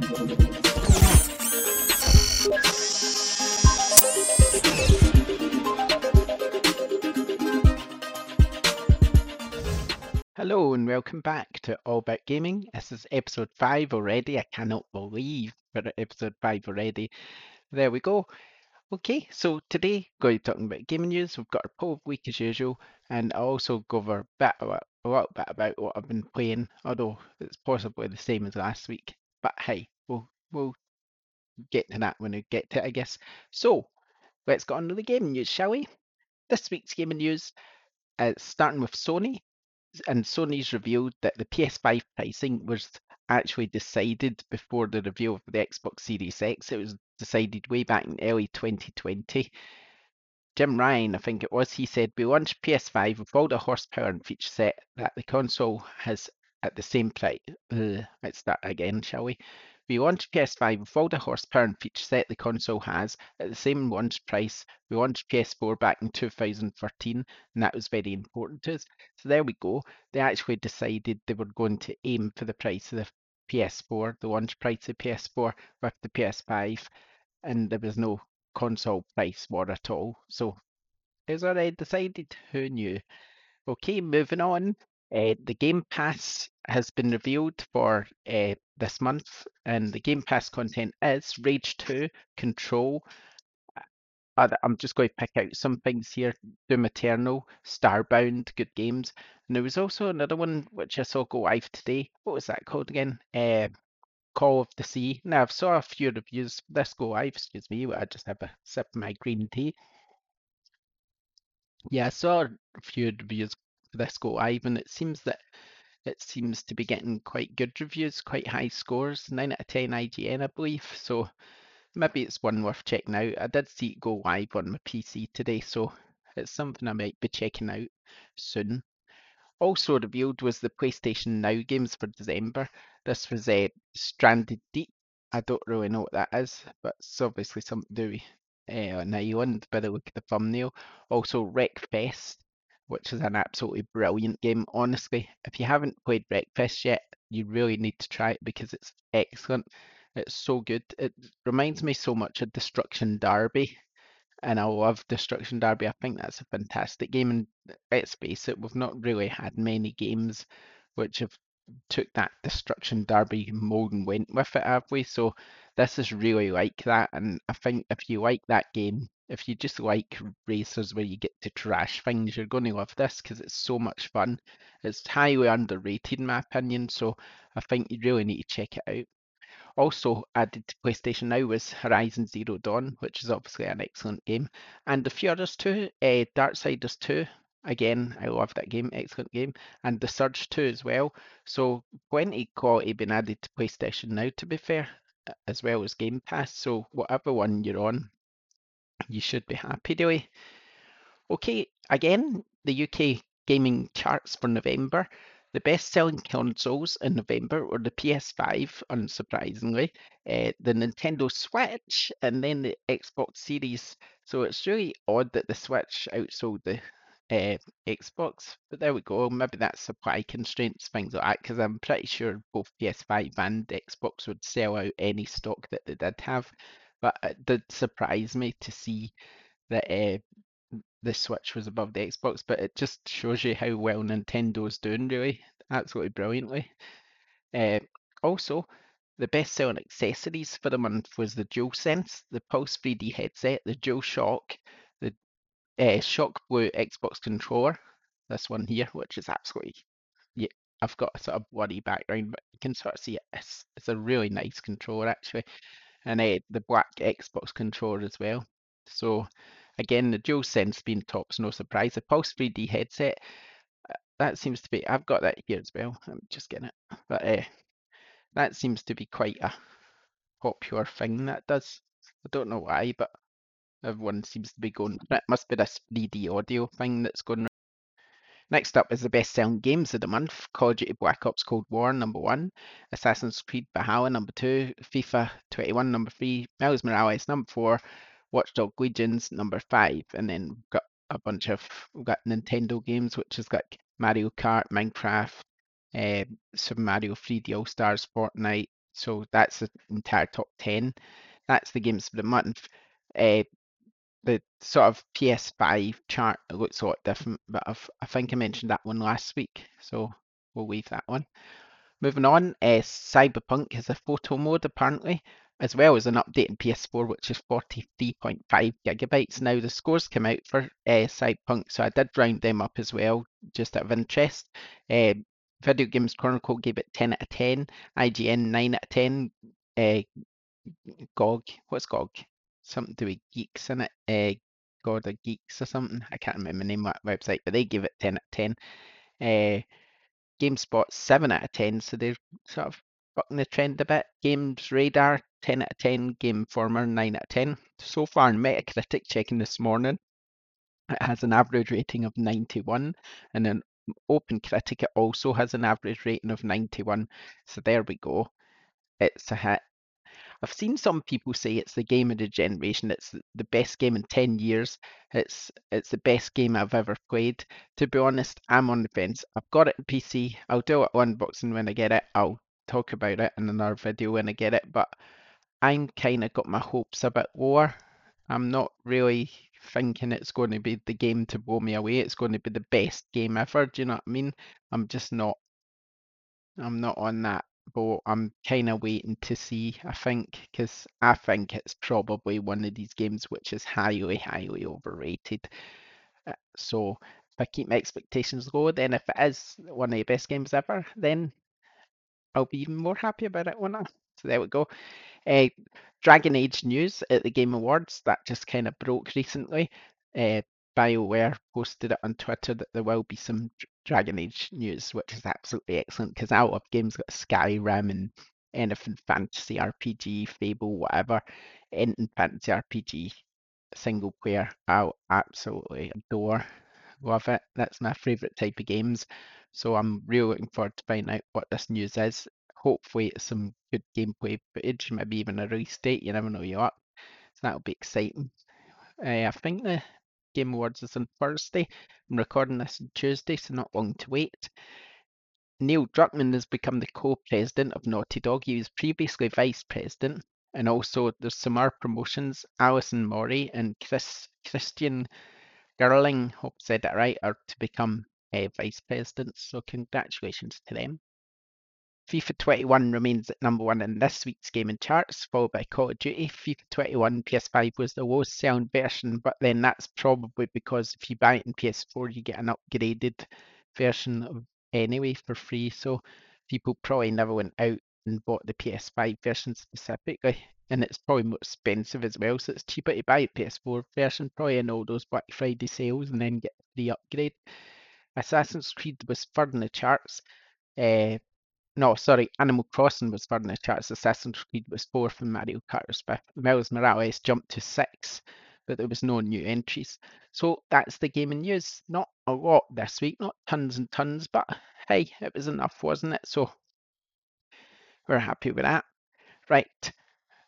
Hello and welcome back to All About Gaming. This is episode 5 already. I cannot believe we're at episode 5 already. There we go. Okay, so today going to be talking about gaming news. We've got our poll of week as usual, and I'll also go over a bit a little bit about what I've been playing, although it's possibly the same as last week. But hey, we'll we'll get to that when we get to it, I guess. So let's get on to the gaming news, shall we? This week's gaming news, uh, starting with Sony and Sony's revealed that the PS5 pricing was actually decided before the reveal of the Xbox Series X. It was decided way back in early 2020. Jim Ryan, I think it was, he said, We launched PS5 with all the horsepower and feature set that the console has at the same price. Uh, let's start again, shall we? We launched PS5 with all the horsepower and feature set the console has at the same launch price. We launched PS4 back in 2013, and that was very important to us. So there we go. They actually decided they were going to aim for the price of the PS4, the launch price of PS4 with the PS5, and there was no console price war at all. So was already decided. Who knew? Okay, moving on. Uh, the Game Pass has been revealed for uh, this month, and the Game Pass content is Rage 2, Control. I'm just going to pick out some things here Doom Eternal, Starbound, good games. And there was also another one which I saw go live today. What was that called again? Uh, Call of the Sea. Now, I've saw a few reviews this go live, excuse me, I just have a sip of my green tea. Yeah, I saw a few reviews this go live, and it seems that it seems to be getting quite good reviews, quite high scores, 9 out of 10 IGN, I believe. So maybe it's one worth checking out. I did see it go live on my PC today, so it's something I might be checking out soon. Also revealed was the PlayStation Now games for December. This was a uh, Stranded Deep. I don't really know what that is, but it's obviously something to do with uh, an island by the look of the thumbnail. Also Wreckfest which is an absolutely brilliant game. Honestly, if you haven't played Wreckfest yet, you really need to try it because it's excellent. It's so good. It reminds me so much of Destruction Derby, and I love Destruction Derby. I think that's a fantastic game. And let's face it, we've not really had many games which have took that Destruction Derby mold and went with it, have we? So this is really like that. And I think if you like that game, if you just like racers where you get to trash things, you're going to love this because it's so much fun. It's highly underrated in my opinion, so I think you really need to check it out. Also added to PlayStation Now was Horizon Zero Dawn, which is obviously an excellent game, and a few others too. Uh, Darksiders 2, again, I love that game, excellent game, and The Surge 2 as well. So plenty quality been added to PlayStation Now, to be fair, as well as Game Pass. So whatever one you're on, you should be happy, Dewey. Okay, again, the UK gaming charts for November. The best selling consoles in November were the PS5, unsurprisingly, uh, the Nintendo Switch, and then the Xbox Series. So it's really odd that the Switch outsold the uh, Xbox, but there we go. Maybe that's supply constraints, things like that, because I'm pretty sure both PS5 and Xbox would sell out any stock that they did have. But it did surprise me to see that uh, the Switch was above the Xbox, but it just shows you how well Nintendo's doing, really. Absolutely brilliantly. Uh, also, the best selling accessories for the month was the DualSense, the Pulse 3D headset, the DualShock, the uh, Shock Blue Xbox controller, this one here, which is absolutely, yeah, I've got a sort of bloody background, but you can sort of see it. It's, it's a really nice controller, actually and uh, the black Xbox controller as well. So again, the DualSense being top's no surprise. The Pulse 3D headset, uh, that seems to be, I've got that here as well. I'm just getting it. But uh, that seems to be quite a popular thing that does. I don't know why, but everyone seems to be going, it must be this 3D audio thing that's going Next up is the best selling games of the month Call of Duty Black Ops Cold War, number one, Assassin's Creed Valhalla, number two, FIFA 21, number three, Miles Morales, number four, Watchdog Legions, number five, and then we've got a bunch of we've got Nintendo games, which is like Mario Kart, Minecraft, uh, Super Mario 3D All Stars, Fortnite, so that's the entire top 10. That's the games for the month. Uh, the sort of PS5 chart looks a lot different, but I've, I think I mentioned that one last week, so we'll leave that one. Moving on, uh, Cyberpunk has a photo mode apparently, as well as an update in PS4, which is 43.5 gigabytes. Now, the scores came out for uh, Cyberpunk, so I did round them up as well, just out of interest. Uh, Video Games Chronicle gave it 10 out of 10, IGN 9 out of 10, uh, GOG, what's GOG? Something to do with geeks in it, uh, God of Geeks or something. I can't remember the name of that website, but they give it 10 out of 10. Uh, GameSpot 7 out of 10, so they're sort of bucking the trend a bit. Games Radar 10 out of 10, Game Informer 9 out of 10. So far Metacritic checking this morning, it has an average rating of 91 and an Open Critic it also has an average rating of 91. So there we go. It's a hit. I've seen some people say it's the game of the generation. It's the best game in 10 years. It's it's the best game I've ever played. To be honest, I'm on the fence. I've got it in PC. I'll do it unboxing when I get it. I'll talk about it in another video when I get it. But I'm kind of got my hopes a bit lower. I'm not really thinking it's going to be the game to blow me away. It's going to be the best game ever. Do you know what I mean? I'm just not. I'm not on that boat. I'm kind of waiting to see. I think because I think it's probably one of these games which is highly, highly overrated. Uh, so if I keep my expectations low, then if it is one of the best games ever, then I'll be even more happy about it, won't I? So there we go. Uh, Dragon Age news at the Game Awards that just kind of broke recently. Uh, BioWare posted it on Twitter that there will be some Dragon Age news, which is absolutely excellent because I love games like Skyrim and anything fantasy RPG, Fable, whatever, anything fantasy RPG single player, I'll absolutely adore. Love it. That's my favourite type of games. So I'm really looking forward to finding out what this news is hopefully it's some good gameplay footage, maybe even a release date. You never know you up. So that'll be exciting. Uh, I think the Game Awards is on Thursday. I'm recording this on Tuesday, so not long to wait. Neil Druckmann has become the co-president of Naughty Dog. He was previously vice president, and also there's some more promotions. Alison Mori and Chris Christian Gyrling, hope I said that right, are to become uh, vice presidents. So congratulations to them. FIFA 21 remains at number one in this week's gaming charts, followed by Call of Duty. FIFA 21 PS5 was the lowest selling version, but then that's probably because if you buy it in PS4, you get an upgraded version anyway for free. So people probably never went out and bought the PS5 version specifically, and it's probably more expensive as well. So it's cheaper to buy a PS4 version, probably in all those Black Friday sales, and then get the upgrade. Assassin's Creed was third in the charts. Uh, no, sorry, Animal Crossing was third in the charts. Assassin's Creed was fourth, and Mario Kart was fifth. Miles Morales jumped to six, but there was no new entries. So that's the gaming news. Not a lot this week, not tons and tons, but hey, it was enough, wasn't it? So we're happy with that. Right,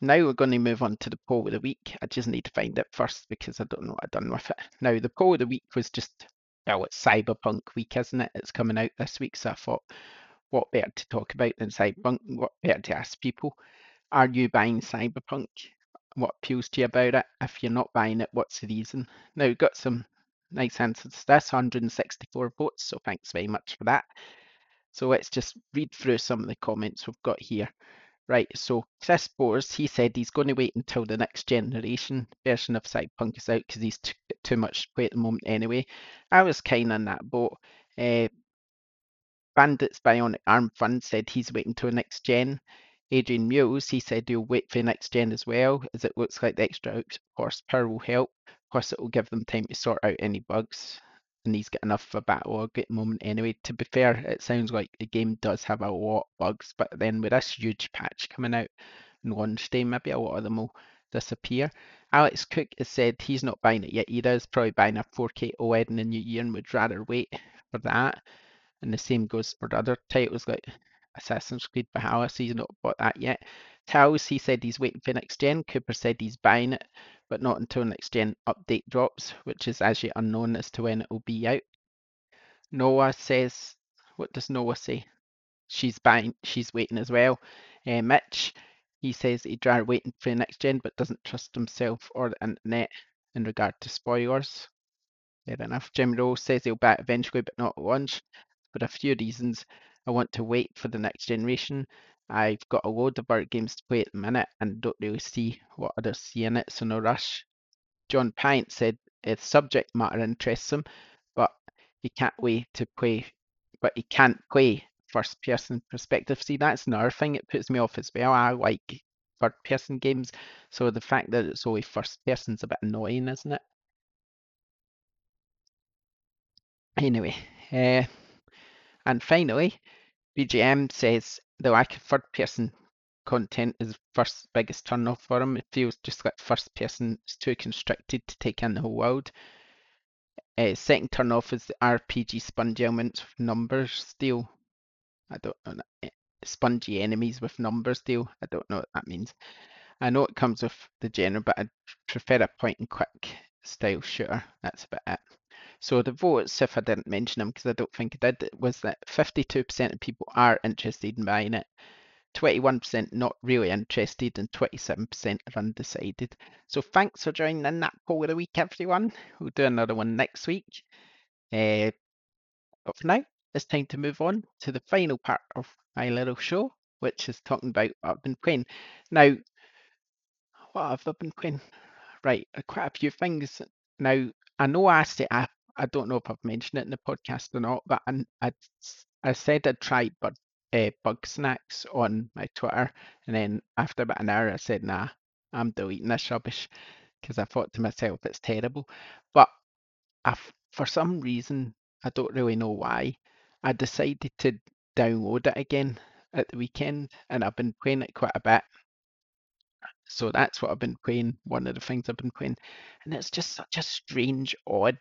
now we're going to move on to the poll of the week. I just need to find it first because I don't know what I've done with it. Now, the poll of the week was just, well, it's Cyberpunk week, isn't it? It's coming out this week, so I thought what better to talk about than Cyberpunk? What better to ask people? Are you buying Cyberpunk? What appeals to you about it? If you're not buying it, what's the reason? Now, we've got some nice answers to this 164 votes, so thanks very much for that. So let's just read through some of the comments we've got here. Right, so Chris Bors, he said he's going to wait until the next generation version of Cyberpunk is out because he's too, too much to play at the moment anyway. I was kind of in that boat. Uh, Bandits Bionic Arm Fund said he's waiting till next gen. Adrian Mules, he said he'll wait for next gen as well, as it looks like the extra horsepower will help. Plus, it will give them time to sort out any bugs. And he's got enough of a backlog at the moment anyway. To be fair, it sounds like the game does have a lot of bugs, but then with this huge patch coming out in launch day, maybe a lot of them will disappear. Alex Cook has said he's not buying it yet either. He's probably buying a 4K OLED in the new year and would rather wait for that. And the same goes for the other titles like Assassin's Creed Valhalla, so he's not bought that yet. Taos, he said he's waiting for next gen. Cooper said he's buying it, but not until next gen update drops, which is as yet unknown as to when it will be out. Noah says, what does Noah say? She's buying, she's waiting as well. Uh, Mitch, he says he'd rather waiting for the next gen, but doesn't trust himself or the internet in regard to spoilers. Fair enough. Jim Rowe says he'll buy it eventually, but not at once. For a few reasons, I want to wait for the next generation. I've got a load of board games to play at the minute and don't really see what others see in it, so no rush. John Pint said the subject matter interests him, but he can't wait to play, but he can't play first person perspective. See, that's another thing it puts me off as well. I like third person games, so the fact that it's only first person's a bit annoying, isn't it? Anyway, uh, and finally, BGM says the lack of third person content is first biggest turn off for him. It feels just like first person is too constricted to take in the whole world. Uh, second turn off is the RPG spongy elements with numbers deal. I don't know. Eh, spongy enemies with numbers deal. I don't know what that means. I know it comes with the genre, but I prefer a point and click style shooter. That's about it. So the votes, if I didn't mention them because I don't think I did, was that 52% of people are interested in buying it, 21% not really interested, and 27% are undecided. So thanks for joining in that poll of the week, everyone. We'll do another one next week. Uh, but for now, it's time to move on to the final part of my little show, which is talking about what I've been playing. Now, what have I been playing? Right, quite a few things. Now, I know I said I, I don't know if I've mentioned it in the podcast or not, but I I, I said I'd try bug, uh, Bugsnax on my Twitter, and then after about an hour, I said, "Nah, I'm deleting this rubbish," because I thought to myself, "It's terrible." But I, for some reason, I don't really know why, I decided to download it again at the weekend, and I've been playing it quite a bit. So that's what I've been playing. One of the things I've been playing, and it's just such a strange, odd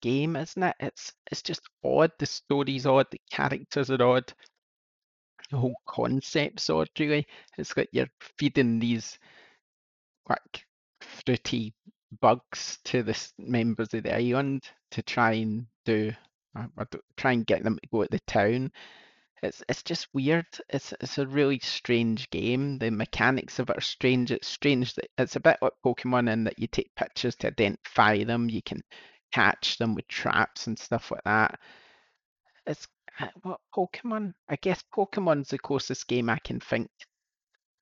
game, isn't it? It's it's just odd. The story's odd. The characters are odd. The whole concept's odd. Really, it's like you're feeding these like fruity bugs to the members of the island to try and do uh, try and get them to go to the town it's it's just weird. It's it's a really strange game. The mechanics of it are strange. It's strange that it's a bit like Pokemon in that you take pictures to identify them. You can catch them with traps and stuff like that. It's uh, what Pokemon? I guess Pokemon's the closest game I can think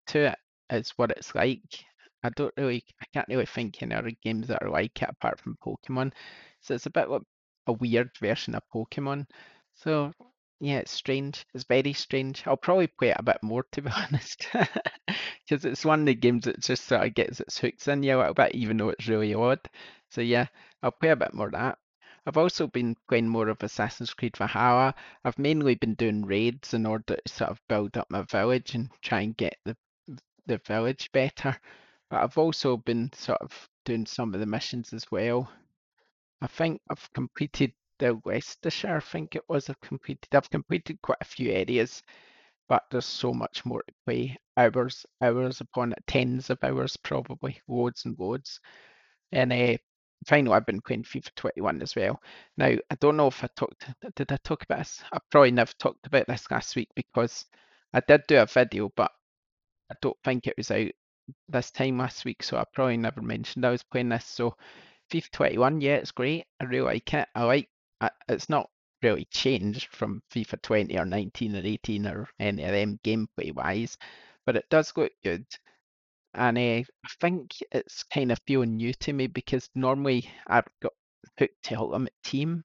to it is what it's like. I don't really, I can't really think any other games that are like it apart from Pokemon. So it's a bit like a weird version of Pokemon. So yeah, it's strange. It's very strange. I'll probably play it a bit more to be honest, because it's one of the games that just sort of gets its hooks in you a little bit, even though it's really odd. So yeah, I'll play a bit more of that. I've also been playing more of Assassin's Creed Valhalla. I've mainly been doing raids in order to sort of build up my village and try and get the the village better. But I've also been sort of doing some of the missions as well. I think I've completed the Leicestershire, I think it was, I've completed. I've completed quite a few areas, but there's so much more to play. Hours, hours upon it, tens of hours probably, loads and loads. And uh, finally, I've been playing FIFA 21 as well. Now, I don't know if I talked, did I talk about this? I probably never talked about this last week because I did do a video, but I don't think it was out this time last week, so I probably never mentioned I was playing this. So FIFA 21, yeah, it's great. I really like it. I like it's not really changed from FIFA 20 or 19 or 18 or any of them gameplay wise, but it does look good. And uh, I think it's kind of feeling new to me because normally I've got hooked to Ultimate Team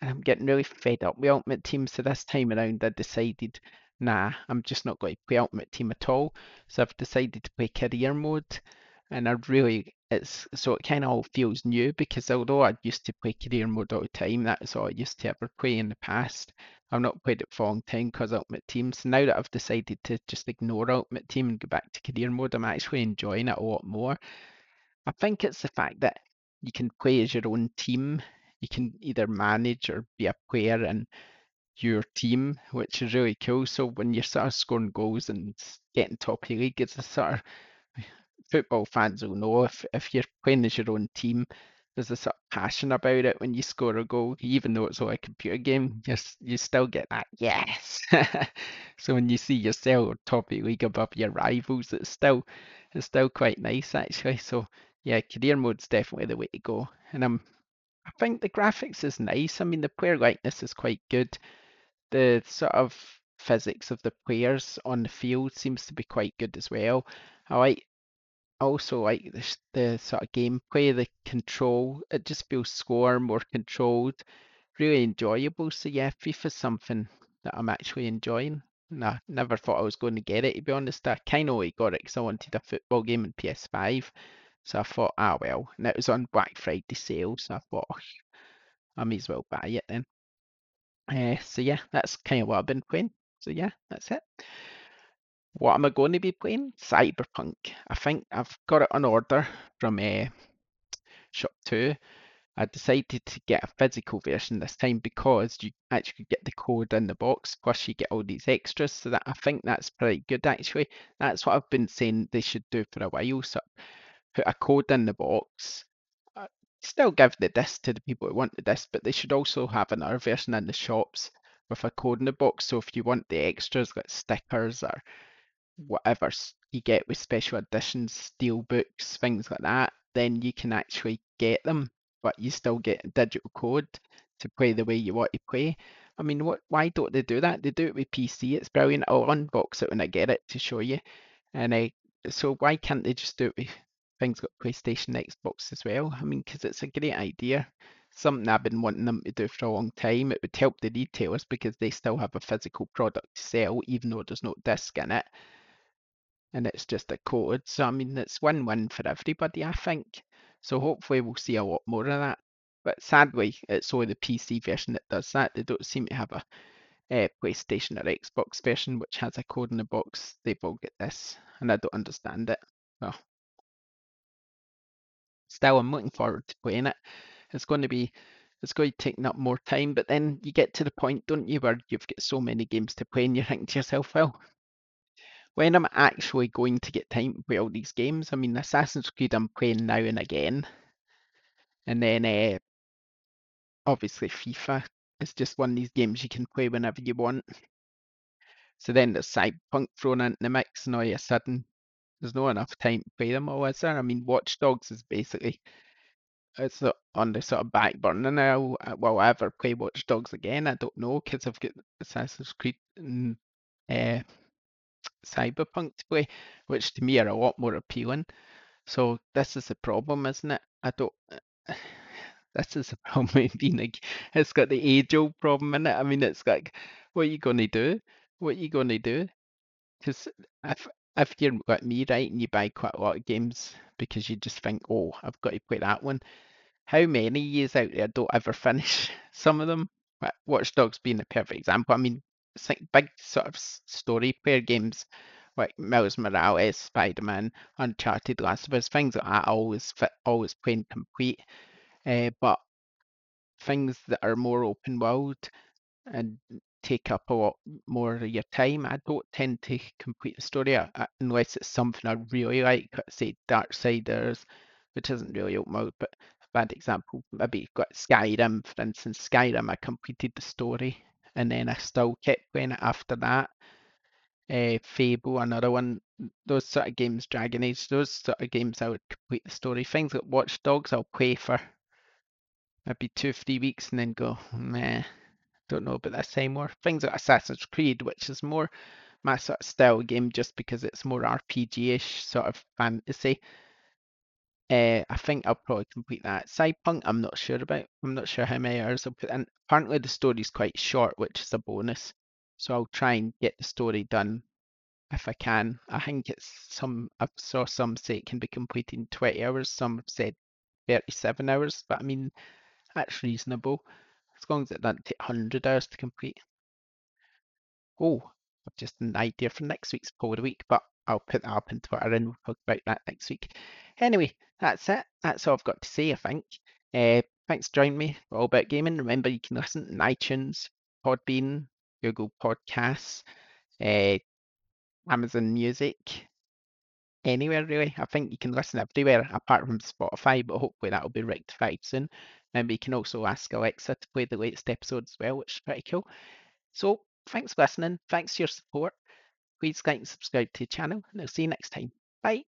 and I'm getting really fed up with Ultimate Team. So this time around, I decided, nah, I'm just not going to play Ultimate Team at all. So I've decided to play Career Mode and I really it's so it kind of all feels new because although I used to play career mode all the time, that's all I used to ever play in the past. I've not played it for a long time because Ultimate Team. So now that I've decided to just ignore Ultimate Team and go back to career mode, I'm actually enjoying it a lot more. I think it's the fact that you can play as your own team. You can either manage or be a player in your team, which is really cool. So when you're sort of scoring goals and getting top of the league, it's a sort of football fans will know if, if you're playing as your own team, there's a sort of passion about it when you score a goal, even though it's all a computer game. You you still get that yes. so when you see yourself top of the league above your rivals, it's still it's still quite nice actually. So yeah, career mode's definitely the way to go. And I'm I think the graphics is nice. I mean the player likeness is quite good. The sort of physics of the players on the field seems to be quite good as well. I like also like the, the sort of gameplay, the control. It just feels slower, more controlled, really enjoyable. So yeah, FIFA's something that I'm actually enjoying. Nah, never thought I was going to get it to be honest. I kind of got it because I wanted a football game in PS5. So I thought, ah well, and it was on Black Friday sale, so I thought I may as well buy it then. Uh, so yeah, that's kind of what I've been playing. So yeah, that's it. What am I going to be playing? Cyberpunk. I think I've got it on order from uh, Shop 2. I decided to get a physical version this time because you actually get the code in the box, plus you get all these extras. So that I think that's pretty good actually. That's what I've been saying they should do for a while. So put a code in the box. Still give the disc to the people who want the disc, but they should also have another version in the shops with a code in the box. So if you want the extras like stickers or whatever you get with special editions, steel books, things like that, then you can actually get them, but you still get digital code to play the way you want to play. I mean, what? Why don't they do that? They do it with PC. It's brilliant. I'll unbox it when I get it to show you. And uh, so why can't they just do it with things like PlayStation, Xbox as well? I mean, because it's a great idea. Something I've been wanting them to do for a long time. It would help the retailers because they still have a physical product to sell, even though there's no disc in it and it's just a code. So I mean, it's win-win for everybody, I think. So hopefully we'll see a lot more of that. But sadly, it's only the PC version that does that. They don't seem to have a, a PlayStation or Xbox version which has a code in the box. They've all got this, and I don't understand it. So still, I'm looking forward to playing it. It's going to be it's going to take up more time, but then you get to the point, don't you, where you've got so many games to play and you're thinking to yourself, well, when I'm actually going to get time to play all these games. I mean, Assassin's Creed I'm playing now and again, and then uh, obviously FIFA is just one of these games you can play whenever you want. So then there's Cyberpunk thrown into the mix, and all of a sudden there's not enough time to play them all, is there? I mean, Watch Dogs is basically it's on the sort of back burner now. Will I ever play Watch Dogs again? I don't know because I've got Assassin's Creed and uh, cyberpunk to play, which to me are a lot more appealing. So this is the problem, isn't it? I don't. This is the problem with being like it's got the age old problem in it. I mean, it's like, what are you going to do? What are you going to do? Because if if you're like me, right, and you buy quite a lot of games because you just think, oh, I've got to play that one. How many years out there don't ever finish some of them? Watch Dogs being a perfect example. I mean, big sort of story player games like Miles Morales, Spider Man, Uncharted, Last of Us, things like that. I always fit, always playing complete. Uh, but things that are more open world and take up a lot more of your time, I don't tend to complete the story uh, uh, unless it's something I really like. Say Dark Darksiders, which isn't really open world, but a bad example. Maybe got Skyrim, for instance. Skyrim, I completed the story and then I still kept playing it after that. Uh, Fable, another one. Those sort of games, Dragon Age, those sort of games I would complete the story. Things like Watch Dogs, I'll play for maybe two, three weeks and then go, meh, don't know about this anymore. Things like Assassin's Creed, which is more my sort of style game just because it's more RPG-ish sort of fantasy. Uh, I think I'll probably complete that. Cyberpunk, I'm not sure about. I'm not sure how many hours I'll put in. Apparently the story's quite short, which is a bonus. So I'll try and get the story done if I can. I think it's some, I saw some say it can be completed in 20 hours. Some have said 37 hours, but I mean, that's reasonable. As long as it doesn't take 100 hours to complete. Oh, I've just an idea for next week's poll of the week, but I'll put that up on Twitter and we'll talk about that next week. Anyway, that's it. That's all I've got to say, I think. Uh, thanks for joining me for All About Gaming. Remember, you can listen on iTunes, Podbean, Google Podcasts, uh, Amazon Music, anywhere really. I think you can listen everywhere apart from Spotify, but hopefully that'll be rectified soon. And we can also ask Alexa to play the latest episode as well, which is pretty cool. So thanks for listening. Thanks for your support. Please like and subscribe to the channel and I'll see you next time. Bye.